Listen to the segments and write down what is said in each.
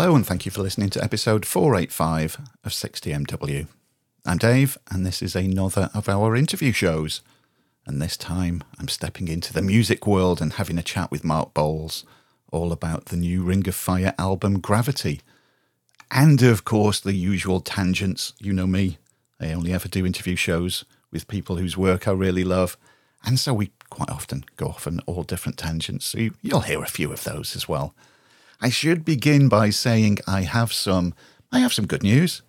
Hello, and thank you for listening to episode 485 of 60MW. I'm Dave, and this is another of our interview shows. And this time, I'm stepping into the music world and having a chat with Mark Boals all about the new Ring of Fire album Gravity. And of course, the usual tangents. You know me, I only ever do interview shows with people whose work I really love. And so we quite often go off on all different tangents. So you'll hear a few of those as well. I should begin by saying I have some I have some good news,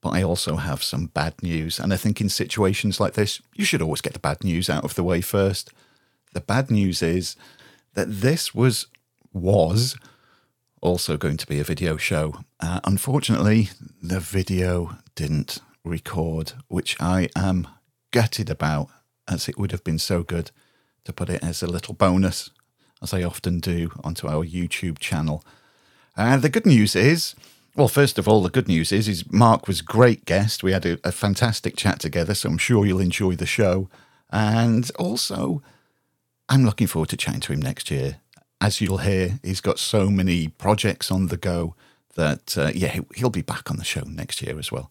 but I also have some bad news. And I think in situations like this, you should always get the bad news out of the way first. The bad news is that this was was also going to be a video show. Uh, unfortunately, the video didn't record, which I am gutted about, as it would have been so good to put it as a little bonus as I often do, onto our YouTube channel. And the good news is, well, first of all, the good news is, is Mark was great guest. We had a, a fantastic chat together, so I'm sure you'll enjoy the show. And also, I'm looking forward to chatting to him next year. As you'll hear, he's got so many projects on the go that, uh, yeah, he'll be back on the show next year as well.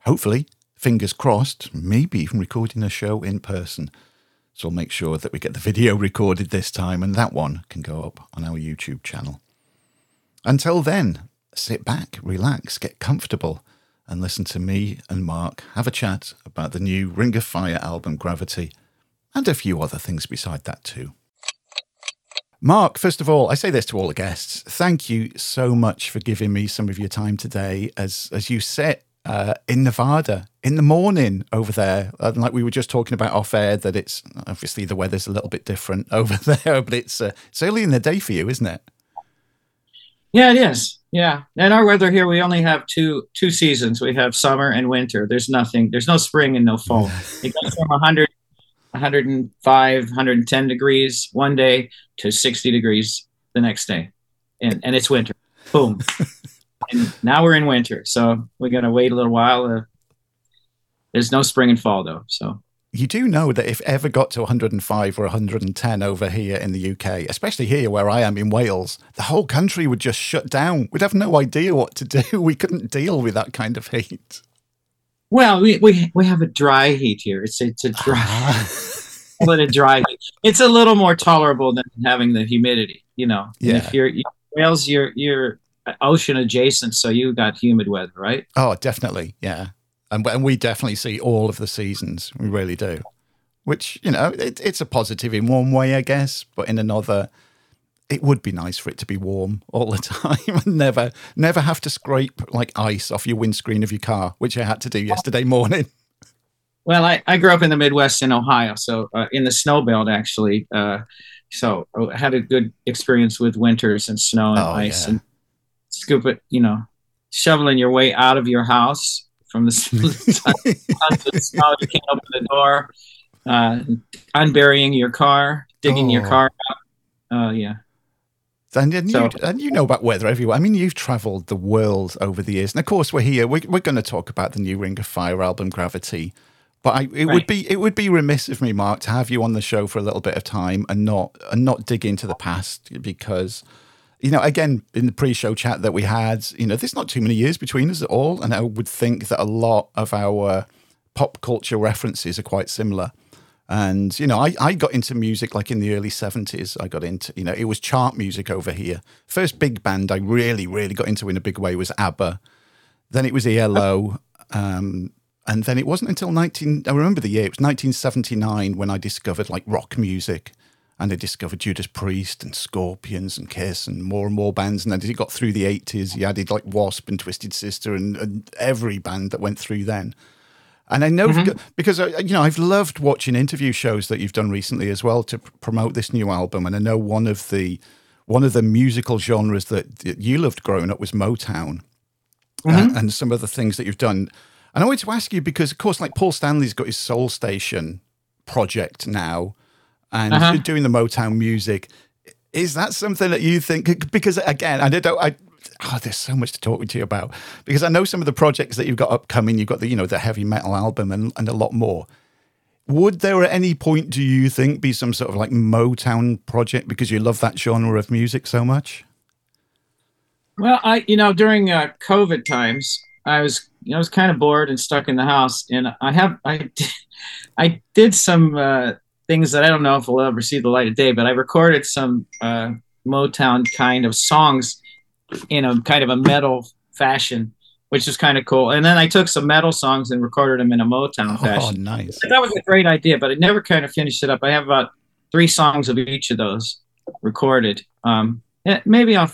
Hopefully, fingers crossed, maybe even recording a show in person. So we'll make sure that we get the video recorded this time and that one can go up on our YouTube channel. Until then, sit back, relax, get comfortable, and listen to me and Mark have a chat about the new Ring of Fire album Gravity and a few other things beside that too. Mark, first of all, I say this to all the guests. Thank you so much for giving me some of your time today as as you sit uh, in Nevada in the morning over there. And like we were just talking about off air, that it's obviously the weather's a little bit different over there, but it's uh, it's early in the day for you, isn't it? Yeah, it is. Yeah, and our weather here, we only have two two seasons. We have summer and winter. There's nothing. There's no spring and no fall. It goes from 100, 105, 110 degrees one day to 60 degrees the next day, and and it's winter. Boom. and now we're in winter, so we got to wait a little while. Uh, there's no spring and fall though, so you do know that if ever got to 105 or 110 over here in the UK, especially here where I am in Wales, the whole country would just shut down. We'd have no idea what to do. We couldn't deal with that kind of heat. Well, we we, we have a dry heat here. It's it's a dry, ah. but a dry heat. It's a little more tolerable than having the humidity. You know, yeah. if you're you, Wales, you're you're ocean adjacent, so you got humid weather, right? Oh, definitely, yeah. And, and we definitely see all of the seasons. We really do. Which you know, it, it's a positive in one way, I guess, but in another, it would be nice for it to be warm all the time and never, never have to scrape like ice off your windscreen of your car, which I had to do yesterday morning. Well, I, I grew up in the Midwest in Ohio, so uh, in the snow belt actually. Uh, so I had a good experience with winters and snow and oh, ice yeah. and scoop it, you know, shoveling your way out of your house from the, the snow. You can't open the door, uh, unburying your car, digging oh. your car out. Uh, yeah. And, and, so, you, and you know about weather everywhere. I mean, you've traveled the world over the years. And of course, we're here. We're, we're going to talk about the new Ring of Fire album, Gravity. But I, it right. would be it would be remiss of me, Mark, to have you on the show for a little bit of time and not and not dig into the past because you know, again, in the pre-show chat that we had, you know, there's not too many years between us at all, and I would think that a lot of our pop culture references are quite similar. And you know, I, I got into music like in the early seventies. I got into you know, it was chart music over here. First big band I really really got into in a big way was ABBA. Then it was ELO. Um, and then it wasn't until 19 I remember the year, it was 1979 when I discovered like rock music and they discovered Judas Priest and Scorpions and Kiss and more and more bands. And then as he got through the 80s, he added like Wasp and Twisted Sister and, and every band that went through then. And I know mm-hmm. because you know I've loved watching interview shows that you've done recently as well to pr- promote this new album. And I know one of the one of the musical genres that you loved growing up was Motown, uh, mm-hmm. uh, and some of the things that you've done. And I wanted to ask you because, of course, like Paul Stanley's got his Soul Station project now, and uh-huh. doing the Motown music. Is that something that you think? Because again, I don't. I oh, there's so much to talk to you about because I know some of the projects that you've got upcoming. You've got the you know the heavy metal album and, and a lot more. Would there at any point do you think be some sort of like Motown project because you love that genre of music so much? Well, I you know during uh, COVID times, I was you know I was kind of bored and stuck in the house, and I have I did, I did some uh, things that I don't know if will ever see the light of day, but I recorded some uh, Motown kind of songs in a kind of a metal fashion, which is kind of cool. And then I took some metal songs and recorded them in a Motown Oh, fashion. nice. That was a great idea, but I never kind of finished it up. I have about three songs of each of those recorded. Um, maybe I'll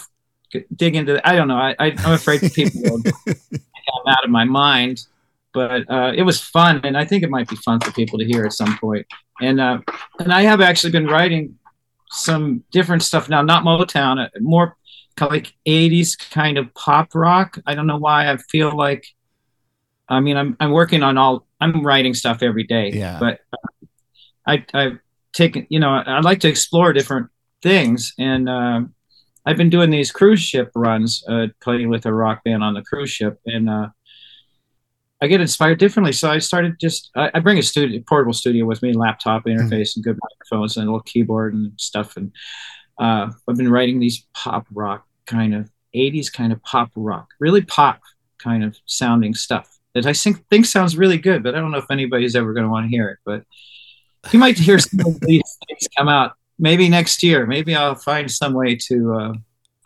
dig into. I don't know. I, I, I'm afraid that people will I'm out of my mind, but uh, it was fun, and I think it might be fun for people to hear at some point. And uh, and I have actually been writing some different stuff now, not Motown, uh, more kind of like 80s kind of pop rock. I don't know why I feel like. I mean, I'm I'm working on all. I'm writing stuff every day. Yeah. But uh, I I've taken you know I like to explore different things, and uh, I've been doing these cruise ship runs, uh, playing with a rock band on the cruise ship, and uh, I get inspired differently. So I started just I, I bring a studio, portable studio with me, laptop interface, and good microphones, and a little keyboard and stuff. And uh, I've been writing these pop rock kind of '80s kind of pop rock, really pop kind of sounding stuff that I think think sounds really good. But I don't know if anybody's ever going to want to hear it. But you might hear some of these things come out maybe next year. Maybe I'll find some way to uh,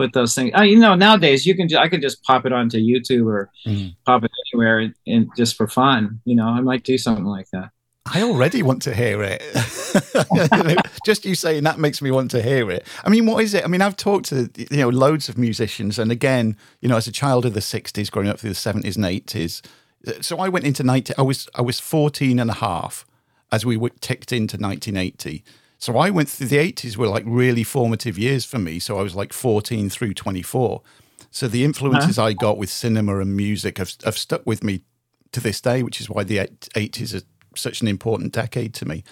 put those things. You know, nowadays you can ju- I can just pop it onto YouTube or Mm. pop it anywhere and, and just for fun. You know, I might do something like that. I already want to hear it. Just you saying that makes me want to hear it. I mean, what is it? I mean, I've talked to you know loads of musicians, and again, you know, as a child of the '60s, growing up through the '70s and '80s, so I went into 90. I was I was 14 and a half as we ticked into 1980. So I went through the 80s were like really formative years for me. So I was like 14 through 24. So the influences I got with cinema and music have, have stuck with me to this day, which is why the 80s are such an important decade to me.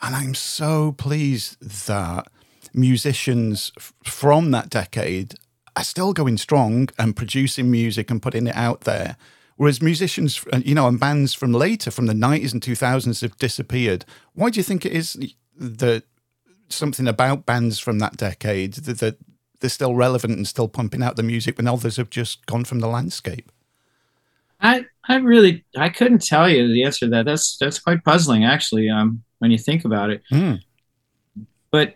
And I'm so pleased that musicians f- from that decade are still going strong and producing music and putting it out there. Whereas musicians, uh, you know, and bands from later, from the 90s and 2000s have disappeared. Why do you think it is that something about bands from that decade that, that they're still relevant and still pumping out the music when others have just gone from the landscape? I I really I couldn't tell you the answer to that. That's that's quite puzzling actually. Um, when you think about it. Mm. but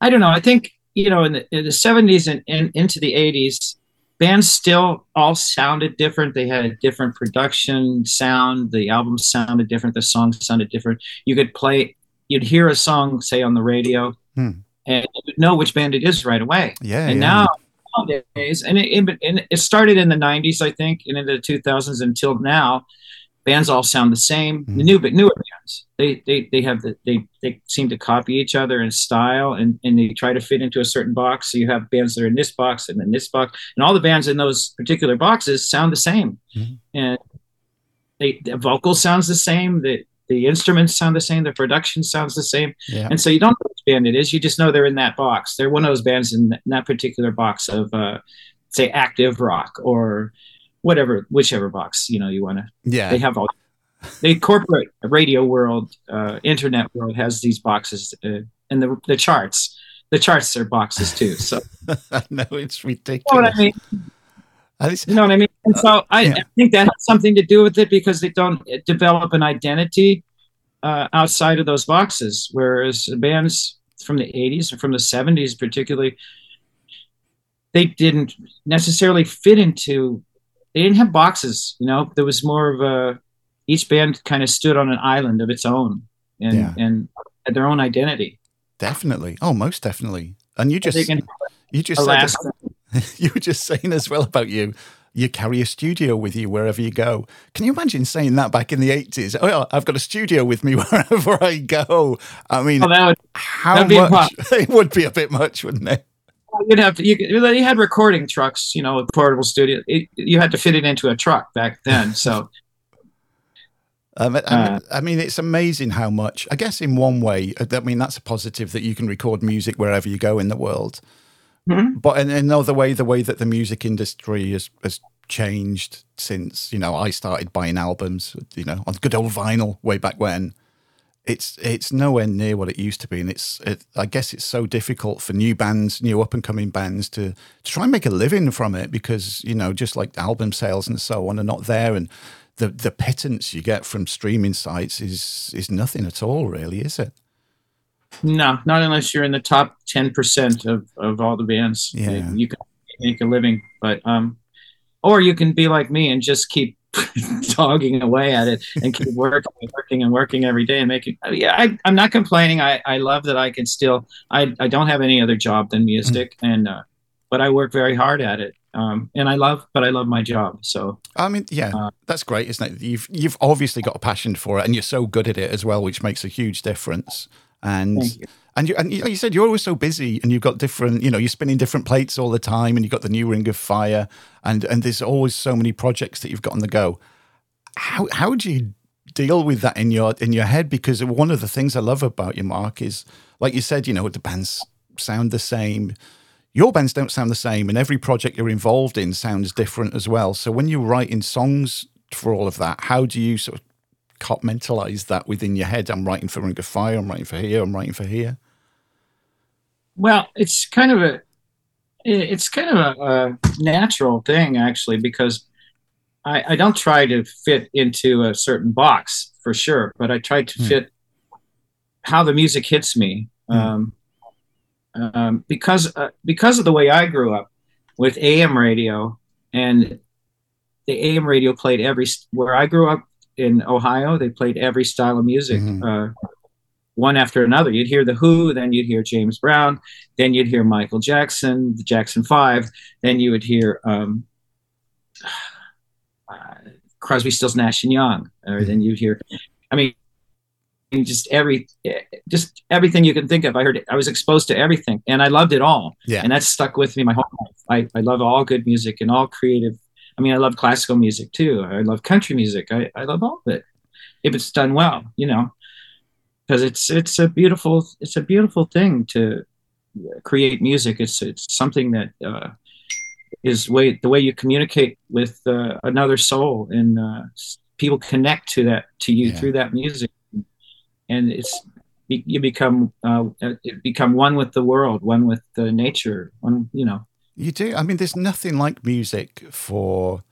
I don't know. I think you know in the, in the 70s and, and into the 80s, bands still all sounded different. They had a different production sound. The albums sounded different. The songs sounded different. You could play, you'd hear a song say on the radio, Hmm. and you would know which band it is right away. Yeah. and yeah. now nowadays, and it, it, and it started in the 90s, I think, and into the 2000s until now. Bands all sound the same. The new, but newer bands, they they they have the, they they seem to copy each other in style, and and they try to fit into a certain box. So you have bands that are in this box and then this box, and all the bands in those particular boxes sound the same, Mhm. and they the vocal sounds the same. The the instruments sound the same. The production sounds the same. yeah. And so you don't know which band it is. You just know they're in that box. They're one of those bands in that, particular box of, uh, say, active rock or whatever, whichever box you know you want to. Yeah. They have all. they corporate radio world, uh, internet world has these boxes, uh, and the the charts. The charts are boxes too. So no, it's you know ridiculous. what I mean. You know what I mean? And so I, yeah. I think that has something to do with it because they don't develop an identity uh, outside of those boxes. Whereas bands from the 80s and from the 70s, particularly, they didn't necessarily fit into, they didn't have boxes. You know, there was more of a, each band kind of stood on an island of its own and, Yeah. and had their own identity. definitely. Oh, most definitely. And you just you just said you were just saying as well about you. You carry a studio with you wherever you go. Can you imagine saying that back in the eighties? Oh, yeah, I've got a studio with me wherever I go. I mean, Oh, that would, how that'd be a much? It would be a bit much, wouldn't it? You'd have to. You, you had recording trucks, you know, a portable studio. It, you had to fit it into a truck back then. So Um, I, Uh, I mean, it's amazing how much. I guess in one way, uh, I mean, that's a positive that you can record music wherever you go in the world. Mhm. But in another way, the way that the music industry has, has changed since you know I started buying albums, you know, on good old vinyl way back when. it's it's nowhere near what it used to be, and it's it, I guess it's so difficult for new bands, new up and coming bands, to, to try and make a living from it because you know just like album sales and so on are not there, and the the pittance you get from streaming sites is is nothing at all, really, is it? No, not unless you're in the top ten percent of of all the bands. Yeah, you can make a living, but um, or you can be like me and just keep dogging away at it and keep working and working and working every day and making yeah I, i'm not complaining i i love that i can still i i don't have any other job than music mm. and uh, but i work very hard at it um, and I love, but I love my job. So I mean, yeah, uh, that's great, isn't it? You've you've obviously got a passion for it, and you're so good at it as well, which makes a huge difference. And you. and you and you said you're always so busy, and you've got different, you know, you're spinning different plates all the time, and you've got the new Ring of Fire, and and there's always so many projects that you've got on the go how how do you deal with that in your in your head? Because one of the things I love about you, Mark, is like you said, you know, the bands sound the same. Your bands don't sound the same, and every project you're involved in sounds different as well. So when you're writing songs for all of that, how do you sort of compartmentalize that within your head? I'm writing for Ring of Fire, I'm writing for here, I'm writing for here. Well, it's kind of a it's kind of a, a natural thing actually because I, I don't try to fit into a certain box for sure, but I try to mm. fit how the music hits me. Mm. Um, um, because uh, because of the way I grew up with AM radio, and the AM radio played every where I grew up in Ohio. They played every style of music, mm-hmm. uh, one after another. You'd hear the Who, then you'd hear James Brown, then you'd hear Michael Jackson, the Jackson Five, then you would hear um, Crosby, Stills, Nash and Young, or then you'd hear, I mean, just every, just everything you can think of. I heard, it, I was exposed to everything, and I loved it all. Yeah, and that stuck with me my whole life. I, I love all good music and all creative. I mean, I love classical music too. I love country music. I, I love all of it if it's done well, you know, because it's it's a beautiful it's a beautiful thing to create music. It's it's something that uh, is way the way you communicate with uh, another soul and uh, people connect to that to you yeah. through that music and it's you become uh, become one with the world one with the nature one you know you do i mean there's nothing like music for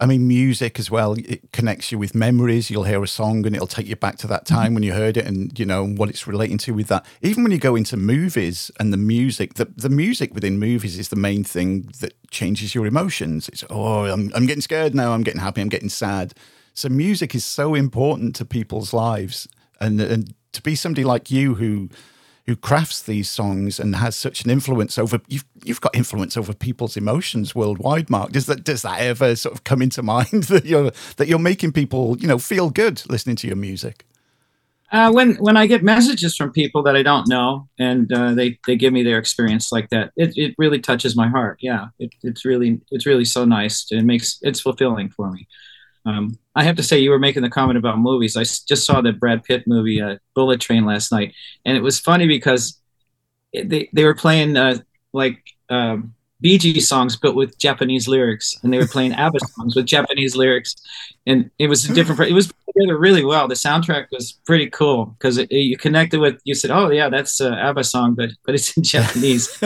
I mean, music as well, it connects you with memories. You'll hear a song and it'll take you back to that time mm-hmm. when you heard it and, you know, what it's relating to with that. Even when you go into movies and the music, the, the music within movies is the main thing that changes your emotions. It's, oh, I'm, I'm getting scared now. I'm getting happy. I'm getting sad. So music is so important to people's lives. And, and to be somebody like you who, who crafts these songs and has such an influence over you've you've got influence over people's emotions worldwide mark does that does that ever sort of come into mind that you're that you're making people you know feel good listening to your music uh, when when I get messages from people that I don't know and uh, they they give me their experience like that, it, it really touches my heart. Yeah, it, it's really it's really so nice. It makes it's fulfilling for me. Um, I have to say, you were making the comment about movies. I just saw the Brad Pitt movie, uh, Bullet Train, last night, and it was funny because they they were playing uh, like um, Gees songs, but with Japanese lyrics, and they were playing ABBA songs with Japanese lyrics, and it was a different. It was together really well. The soundtrack was pretty cool because you connected with. You said, "Oh yeah, that's an ABBA song, but but it's in Japanese."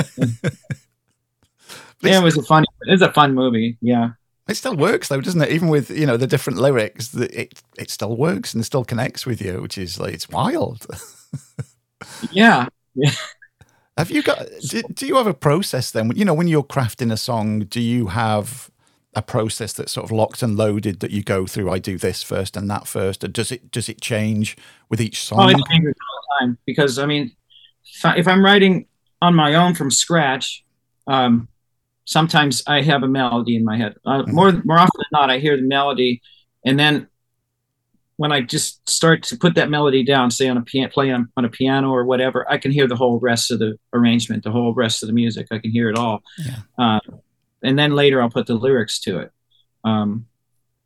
yeah, it was a fun. It was a fun movie. Yeah. It still works though, doesn't it? Even with you know the different lyrics, it it still works and still connects with you, which is like it's wild. yeah. Yeah. Have you got? Do, do you have a process then? You know, when you're crafting a song, do you have a process that's sort of locked and loaded that you go through? I do this first and that first, or does it does it change with each song? Oh, it changes all the time because I mean, if I'm writing on my own from scratch, um, sometimes I have a melody in my head. Uh, mm-hmm. more more often than not, I hear the melody, and then when I just start to put that melody down, say on a piano, play on, on a piano or whatever, I can hear the whole rest of the arrangement, the whole rest of the music. I can hear it all, yeah. uh, and then later I'll put the lyrics to it. Um,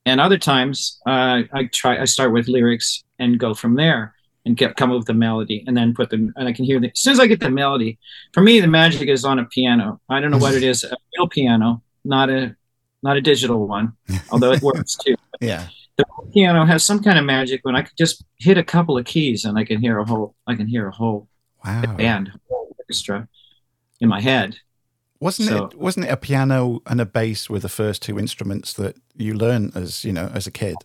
and other times uh, I try, I start with lyrics and go from there and get come up with the melody and then put them and I can hear the as soon as I get the melody. For me, the magic is on a piano. I don't know what it is, a real piano, not a not a digital one, although it works too. yeah. the piano has some kind of magic when I could just hit a couple of keys and I can hear a whole I can hear a whole wow. band, whole orchestra in my head. Wasn't so, it wasn't it a piano and a bass were the first two instruments that you learn as you know as a kid?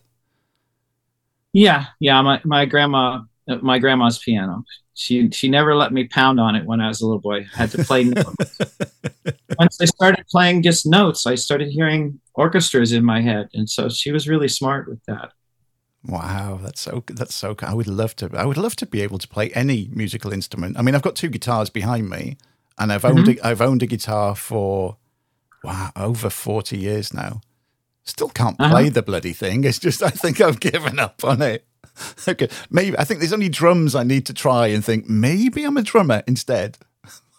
Yeah, yeah. My my grandma my grandma's piano. She she never let me pound on it when I was a little boy. I had to play notes. Once I started playing just notes, I started hearing orchestras in my head, and so she was really smart with that. Wow, that's so that's so. I would love to. I would love to be able to play any musical instrument. I mean, I've got two guitars behind me, and I've owned mm-hmm. a, I've owned a guitar for wow over forty years now. Still can't uh-huh. play uh-huh. the bloody thing. It's just I think I've given up on it. okay, maybe I think there's only drums I need to try and think maybe I'm a drummer instead.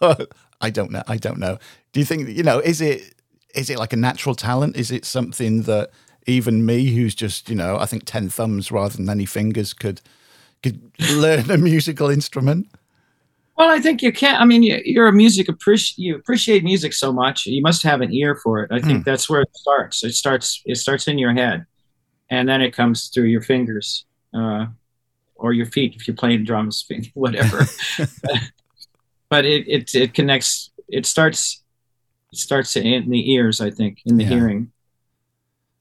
I don't know. I don't know. Do you think you know? Is it is it like a natural talent? Is it something that even me, who's just you know, I think ten thumbs rather than any fingers, could could learn a musical instrument? Well, I think you can. I mean, you're a music appreciate. You appreciate music so much. You must have an ear for it. I think mm. that's where it starts. It starts. It starts in your head, and then it comes through your fingers uh, or your feet if you're playing drums, whatever. but it, it it connects. It starts it starts to in the ears, I think, in the yeah. hearing.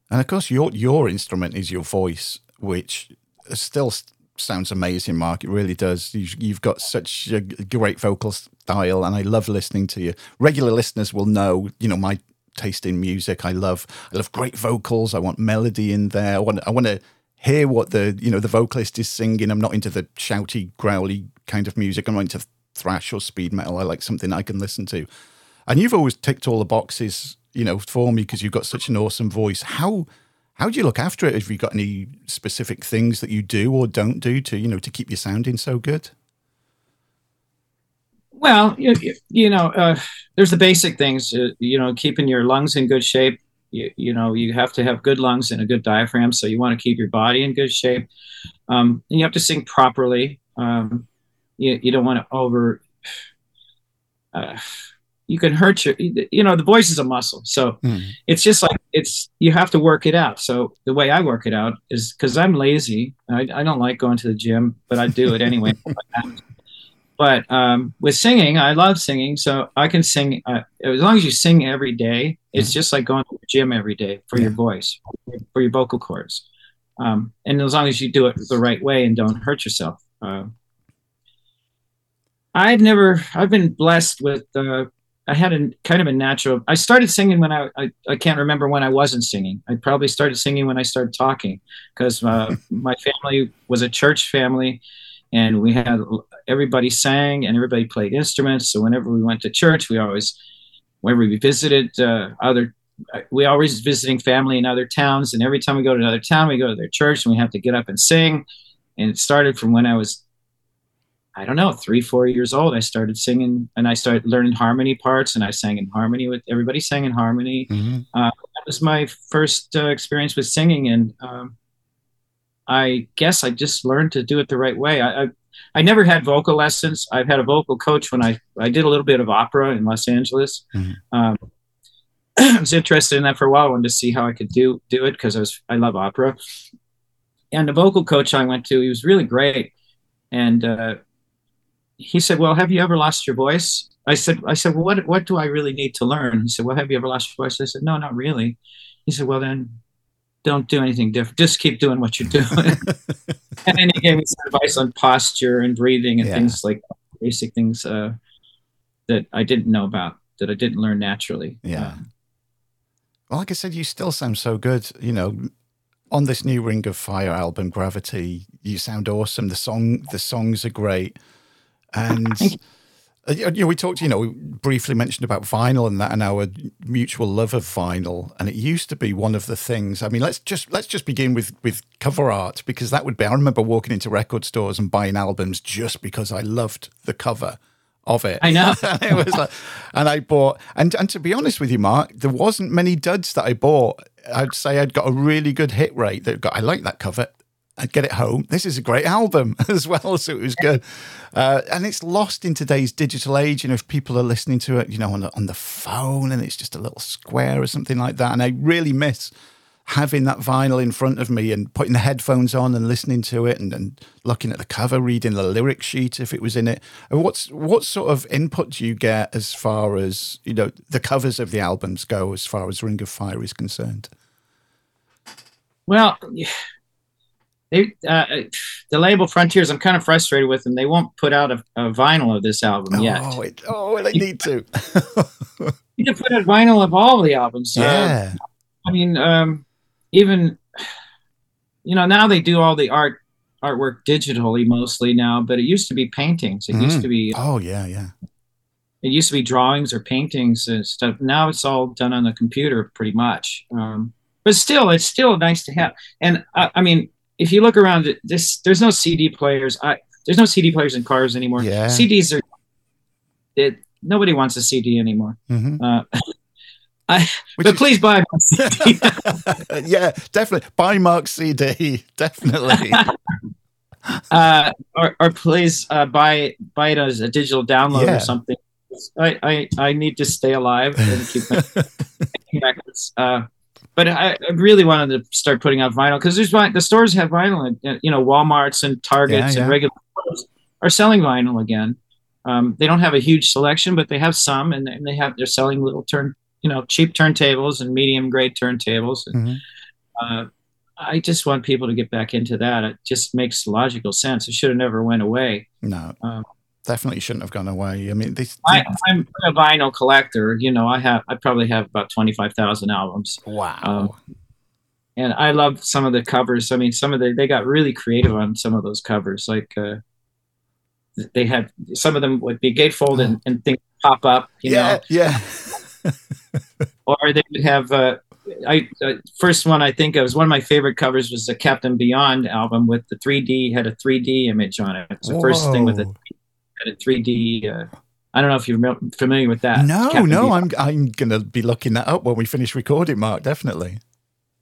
And of course, your your instrument is your voice, which still sounds amazing, Mark. It really does. You've got such a great vocal style, and I love listening to you. Regular listeners will know, you know, my taste in music. I love, I love great vocals. I want melody in there. I want, I want to hear what the you know the vocalist is singing. I'm not into the shouty, growly kind of music. I'm not into thrash or speed metal. I like something I can listen to. And you've always ticked all the boxes, you know, for me because you've got such an awesome voice. How how do you look after it? Have you got any specific things that you do or don't do to you know to keep you sounding so good? Well, you, you know, uh, there's the basic things. Uh, you know, keeping your lungs in good shape, you, you know you have to have good lungs and a good diaphragm so you want to keep your body in good shape. Um, and you have to sing properly um, you, you don't want to over uh, you can hurt your you know the voice is a muscle so mm. it's just like it's you have to work it out. So the way i work it out is because i'm lazy I, I don't like going to the gym but i do it anyway But um, with singing, I love singing, so I can sing uh, as long as you sing every day. It's mm-hmm. just like going to the gym every day for yeah. your voice, for your vocal cords, um, and as long as you do it the right way and don't hurt yourself. Uh, I've never, I've been blessed with. Uh, I had a kind of a natural. I started singing when I, I, I can't remember when I wasn't singing. I probably started singing when I started talking because uh, my family was a church family, and we had everybody sang and everybody played instruments. So whenever we went to church, we always, whenever we visited uh, other, we always visiting family in other towns. And every time we go to another town, we go to their church and we have to get up and sing. And it started from when I was, I don't know, three, four years old. I started singing and I started learning harmony parts and I sang in harmony with everybody sang in harmony. Mm-hmm. Uh, that was my first uh, experience with singing. And, um, I guess I just learned to do it the right way. I, I, I never had vocal lessons. I've had a vocal coach when I, I did a little bit of opera in Los Angeles. Mm-hmm. Um, I was interested in that for a while. I wanted to see how I could do do it because I was I love opera. And the vocal coach I went to, he was really great. And uh, he said, "Well, have you ever lost your voice?" I said, "I said, well, what what do I really need to learn?" He said, "Well, have you ever lost your voice?" I said, "No, not really." He said, "Well, then don't do anything different. Just keep doing what you're doing. and then he gave me some advice on posture and breathing and yeah. things like basic things uh, that I didn't know about that I didn't learn naturally. Yeah. Um, well, like I said, you still sound so good. You know, on this new Ring of Fire album, Gravity, you sound awesome. The song, the songs are great, and Uh, you know, we talked, you know, we briefly mentioned about vinyl and that, and our mutual love of vinyl. And it used to be one of the things. I mean, let's just let's just begin with with cover art because that would be. I remember walking into record stores and buying albums just because I loved the cover of it. I know. it was like, and I bought, and and to be honest with you, Mark, there wasn't many duds that I bought. I'd say I'd got a really good hit rate. That got, I like that cover. I'd get it home. This is a great album as well, so it was good. Uh, and it's lost in today's digital age. You know, if people are listening to it, you know, on the, on the phone, and it's just a little square or something like that. And I really miss having that vinyl in front of me and putting the headphones on and listening to it and, and looking at the cover, reading the lyric sheet if it was in it. And what's what sort of input do you get as far as you know the covers of the albums go, as far as Ring of Fire is concerned? Well, they uh, the label Frontiers. I'm kind of frustrated with them. They won't put out a, a vinyl of this album yet. Oh, it, oh, they need to. you can put a vinyl of all the albums. Yeah. Uh, I mean, um, even you know now they do all the art artwork digitally mostly now, but it used to be paintings. It mm. used to be. Oh yeah, yeah. It used to be drawings or paintings and stuff. Now it's all done on the computer, pretty much. Um, but still, it's still nice to have. And I, I mean, if you look around, this there's no CD players. I there's no CD players in cars anymore. Yeah. CDs are. It, nobody wants a CD anymore. Mm-hmm. Uh, I, but is, please buy my CD. yeah, definitely buy Mark's CD. Definitely. uh, or, or please uh, buy buy it as a digital download yeah. or something. I, I I need to stay alive and keep my records. Uh, but I, I, really wanted to start putting out vinyl because there's the stores have vinyl, and you know WalMarts and Targets yeah, yeah. and regular stores are selling vinyl again. Um, they don't have a huge selection, but they have some, and, and they have they're selling little turn you know cheap turntables and medium grade turntables. And, mm-hmm. uh, I just want people to get back into that. It just makes logical sense. It should have never went away. No, um, definitely shouldn't have gone away. I mean, this, I, am a vinyl collector. You know, I have I probably have about twenty five thousand albums. Wow. Um, and I love some of the covers. I mean, some of the they got really creative on some of those covers. Like uh, they had some of them would be gatefold and, and things pop up. You yeah, know? yeah. or they would have uh, I uh, first one I think of was one of my favorite covers was the Captain Beyond album with the 3D had a 3D image on it. It's the Whoa. first thing with a a 3D. Uh, I don't know if you're familiar with that. No, Captain no, Beyond. I'm I'm gonna be looking that up when we finish recording, Mark. Definitely.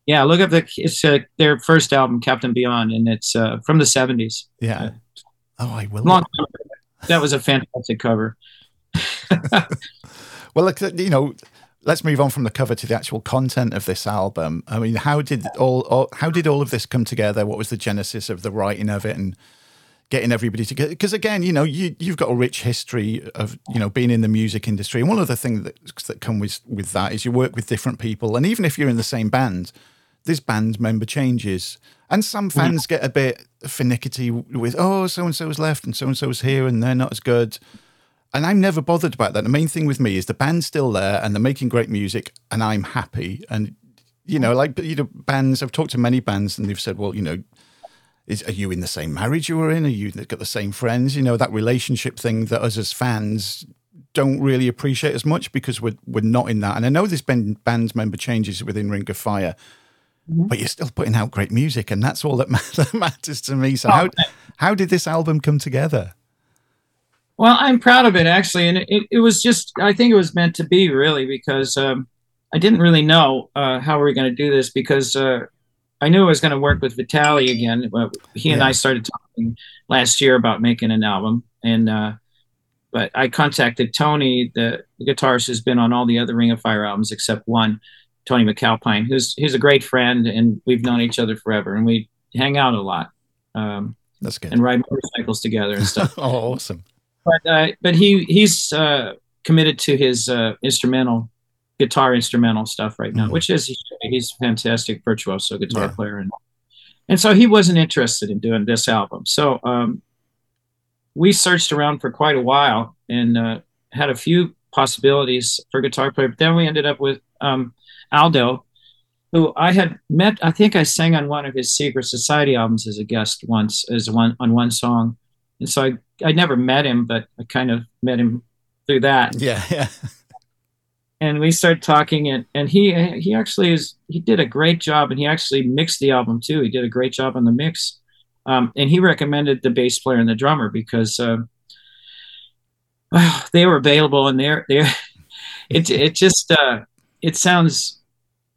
Yeah, look up the it's uh, their first album, Captain Beyond, and it's uh, from the 70s. Yeah. oh, I will. Long that was a fantastic cover. well, you know, let's move on from the cover to the actual content of this album. I mean, how did all, all, how did all of this come together? What was the genesis of the writing of it and getting everybody together? Because again, you know, you you've got a rich history of you know being in the music industry, and one of the things that that come with with that is you work with different people, and even if you're in the same band, this band member changes. And some mm. fans get a bit finicky with, oh, so and so's left and so and so's here and they're not as good and I'm never bothered about that. The main thing with me is the band's still there and they're making great music, and I'm happy. And you know, like you know, bands. I've talked to many bands, and they've said, well, you know, is are you in the same marriage you were in? Are you got the same friends? You know, that relationship thing that us as fans don't really appreciate as much because we're we're not in that. And I know there's been band member changes within Ring of Fire. Mm-hmm. But you're still putting out great music, and that's all that matters to me. So, how how did this album come together? Well, I'm proud of it actually, and it, it was just I think it was meant to be really because um, I didn't really know uh, how we were going to do this because uh, I knew I was going to work with Vitali again. He yeah. and I started talking last year about making an album, and uh, but I contacted Tony, the, the, guitarist who's been on all the other Ring of Fire albums except one, Tony MacAlpine, who's who's a great friend, and we've known each other forever, and we hang out a lot. Um, That's good. And ride motorcycles together and stuff. oh, awesome but uh, but he he's uh, committed to his uh, instrumental guitar instrumental stuff right now, mm-hmm. which is he's a fantastic virtuoso guitar yeah. player and and so he wasn't interested in doing this album. So um, we searched around for quite a while and uh, had a few possibilities for guitar player, but then we ended up with um, Aldo, who I had met. I think I sang on one of his Secret Society albums as a guest once, as one on one song, and so I I never met him, but I kind of met him through that. Yeah, yeah. And we started talking, and, and he he actually is he did a great job, and he actually mixed the album too. He did a great job on the mix, um, and he recommended the bass player and the drummer because uh, well, they were available, and they're they're it it just uh, it sounds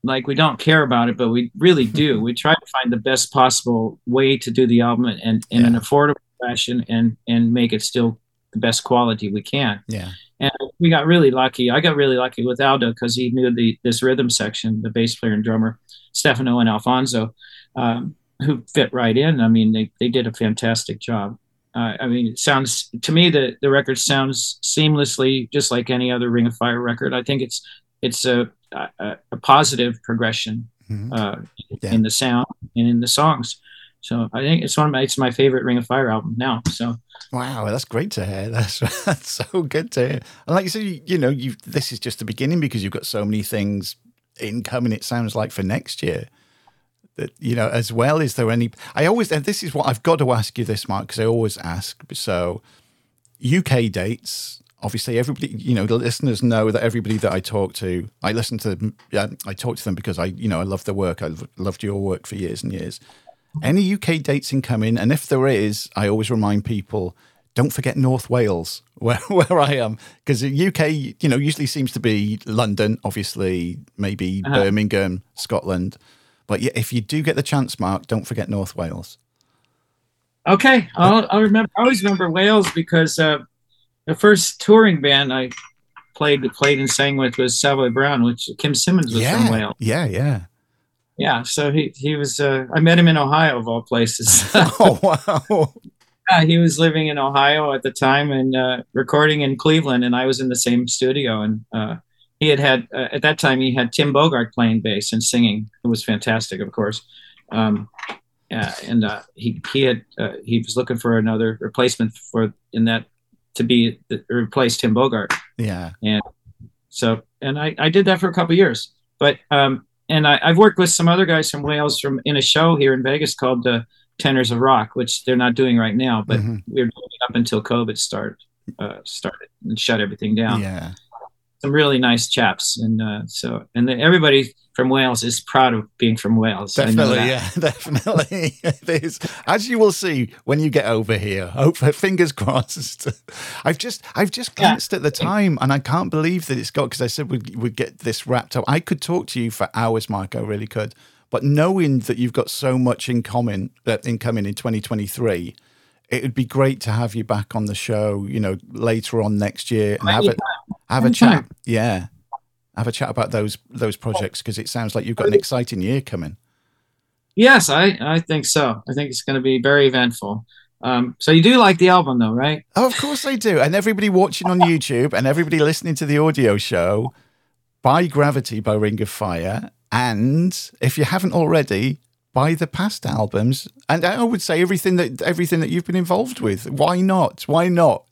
like we don't care about it, but we really do. we try to find the best possible way to do the album and, and in an affordable fashion and and make it still the best quality we can. Yeah. And we got really lucky. I got really lucky with Aldo because he knew the this rhythm section, the bass player and drummer Stefano and Alfonso, um, who fit right in. I mean, they they did a fantastic job. Uh, I mean, it sounds to me the the record sounds seamlessly just like any other Ring of Fire record. I think it's it's a a, a positive progression mm-hmm. uh, yeah. in the sound and in the songs. So I think it's one of my it's my favorite Ring of Fire album now. So wow, that's great to hear. That's that's so good to hear. And like you said, you, know, you this is just the beginning because you've got so many things incoming. It sounds like for next year. That you know, as well. Is there any? I always and this is what I've got to ask you this, Mark, because I always ask. So, UK dates obviously everybody you know the listeners know that everybody that i talk to i listen to yeah i talk to them because i you know i love their work i've loved your work for years and years any uk dates incoming and if there is i always remind people don't forget north wales where, where i am because the uk you know usually seems to be london obviously maybe uh-huh. birmingham scotland but yeah, if you do get the chance mark don't forget north wales okay i'll, I'll remember i always remember wales because uh, the first touring band I played played and sang with was Savoy Brown, which Kim Simmonds was yeah, from Wales. Yeah, yeah. Yeah, so he he was. Uh, I met him in Ohio, of all places. oh wow! Yeah, he was living in Ohio at the time and uh, recording in Cleveland, and I was in the same studio. And uh, he had had uh, at that time he had Tim Bogert playing bass and singing. It was fantastic, of course. Um, and uh, he he had uh, he was looking for another replacement for in that to be the, replace Tim Bogert. Yeah. And so, and I, I did that for a couple years, but, um, and I, have worked with some other guys from Wales from in a show here in Vegas called the Tenors of Rock, which they're not doing right now, but mm-hmm. we are doing it up until COVID started, uh, started and shut everything down. Yeah. Some really nice chaps. And, uh, so, and then everybody, from Wales is proud of being from Wales. Definitely, yeah, definitely. it is. As you will see when you get over here. Hope fingers crossed. I've just I've just glanced yeah. at the time and I can't believe that it's got because I said we'd, we'd get this wrapped up. I could talk to you for hours, Mark. I really could. But knowing that you've got so much in common that in coming in 2023, it would be great to have you back on the show, you know, later on next year and have a have a chat. Yeah have a chat about those those projects because it sounds like you've got an exciting year coming. Yes, I, I think so. I think it's going to be very eventful. Um, so you do like the album, though, right? Oh, of course I do. And everybody watching on YouTube and everybody listening to the audio show, buy Gravity by Ring of Fire. And if you haven't already, buy the past albums. And I would say everything that everything that you've been involved with. Why not? Why not?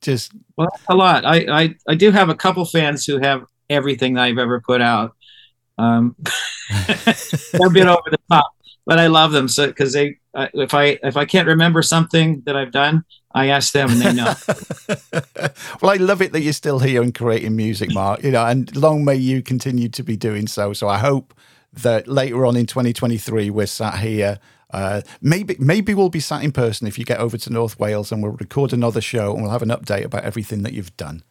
Just well, a lot. I, I I do have a couple fans who have everything that I've ever put out. Um, they're a bit over the top, but I love them. So because they, uh, if I if I can't remember something that I've done, I ask them and they know. well, I love it that you're still here and creating music, Mark. You know, and long may you continue to be doing so. So I hope that later on in 2023 we're sat here. Uh, maybe maybe we'll be sat in person if you get over to North Wales and we'll record another show and we'll have an update about everything that you've done.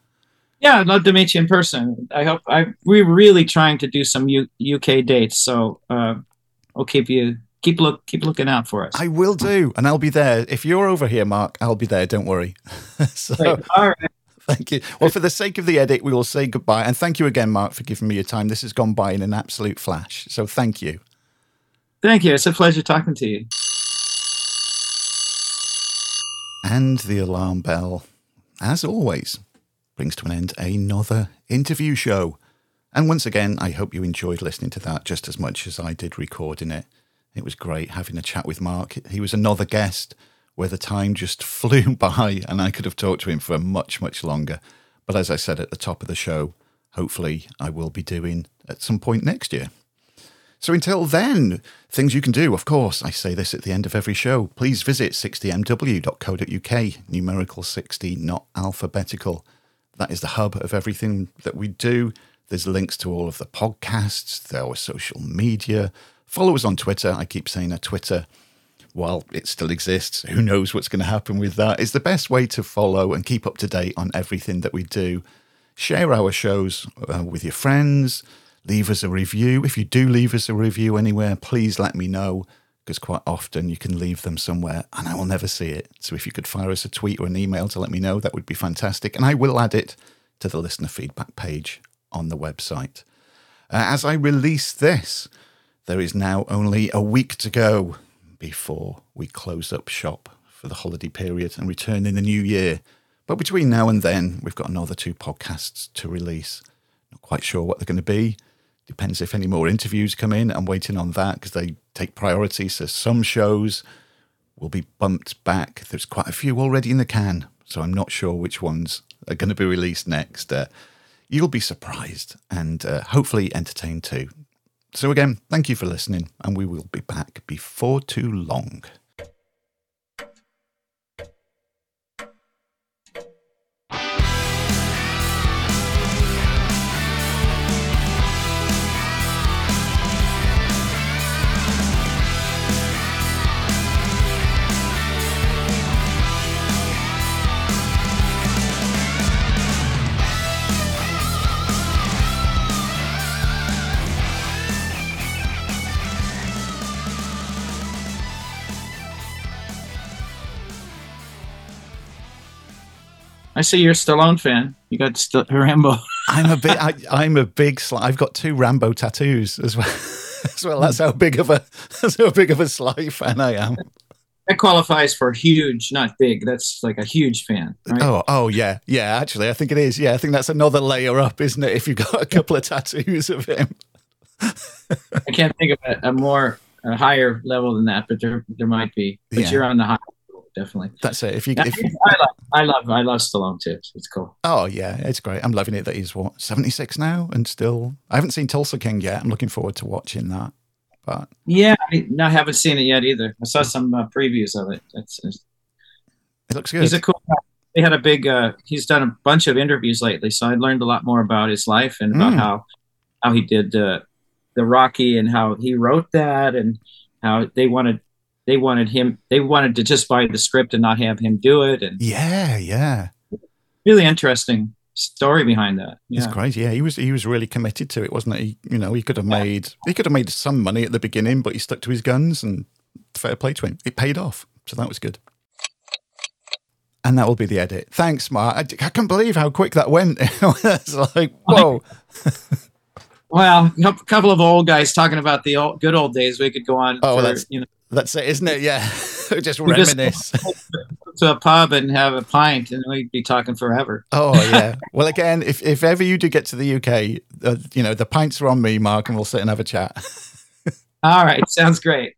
Yeah, I'd love to meet you in person. I hope I we're really trying to do some U, UK dates, so uh, I'll keep you keep look keep looking out for us. I will do, and I'll be there. If you're over here, Mark, I'll be there. Don't worry. so. All right. Thank you. Well, for the sake of the edit, we will say goodbye. And thank you again, Mark, for giving me your time. This has gone by in an absolute flash. So thank you. Thank you. It's a pleasure talking to you. And the alarm bell, as always, brings to an end another interview show. And once again, I hope you enjoyed listening to that just as much as I did recording it. It was great having a chat with Mark. He was another guest where the time just flew by and I could have talked to him for much, much longer. But as I said at the top of the show, hopefully I will be doing at some point next year. So until then, things you can do, of course, I say this at the end of every show. Please visit 60mw.co.uk, numerical 60, not alphabetical. That is the hub of everything that we do. There's links to all of the podcasts, our social media. Follow us on Twitter. I keep saying that Twitter, while it still exists, who knows what's going to happen with that, is the best way to follow and keep up to date on everything that we do. Share our shows uh, with your friends. Leave us a review. If you do leave us a review anywhere, please let me know because quite often you can leave them somewhere and I will never see it. So if you could fire us a tweet or an email to let me know, that would be fantastic. And I will add it to the listener feedback page on the website. Uh, as I release this, there is now only a week to go before we close up shop for the holiday period and return in the new year. But between now and then, we've got another two podcasts to release. Not quite sure what they're going to be. Depends if any more interviews come in. I'm waiting on that because they take priority. So some shows will be bumped back. There's quite a few already in the can. So I'm not sure which ones are going to be released next. Uh, you'll be surprised and uh, hopefully entertained too. So, again, thank you for listening, and we will be back before too long. I see you're a Stallone fan. You got St- Rambo. I'm a bit. I, am a big. Sli- I've got two Rambo tattoos as well. as well, that's how big of a that's how big of a Sly fan I am. That qualifies for huge, not big. That's like a huge fan. Right? Oh, oh yeah, yeah. Actually, I think it is. Yeah, I think that's another layer up, isn't it? If you've got a couple of tattoos of him. I can't think of a, a more a higher level than that, but there there might be. But yeah. you're on the high definitely. That's it. If you, if I love, I love, I love Stallone too. It's cool. Oh yeah, it's great. I'm loving it that he's what 76 now and still. I haven't seen Tulsa King yet. I'm looking forward to watching that. But yeah, I, no, I haven't seen it yet either. I saw some uh, previews of it. It's, it looks good. He's a cool. Guy. He had a big. Uh, he's done a bunch of interviews lately, so I learned a lot more about his life and about mm. how how he did uh, the Rocky and how he wrote that and how they wanted they wanted him they wanted to just buy the script and not have him do it. And yeah yeah. Really interesting story behind that. Yeah. it's crazy. Yeah he was he was really committed to it wasn't he? You know he could have made he could have made some money at the beginning but he stuck to his guns and fair play to him. It paid off so that was good. And that will be the edit. Thanks mark. I, I can't believe how quick that went. It's like whoa. Well a couple of old guys talking about the old, good old days. We could go on oh for, that's you know that's it, isn't it? Yeah, just we reminisce. Just to a pub and have a pint, and we'd be talking forever. Oh yeah. well, again, if if ever you do get to the UK, uh, you know the pints are on me, Mark, and we'll sit and have a chat. All right, sounds great.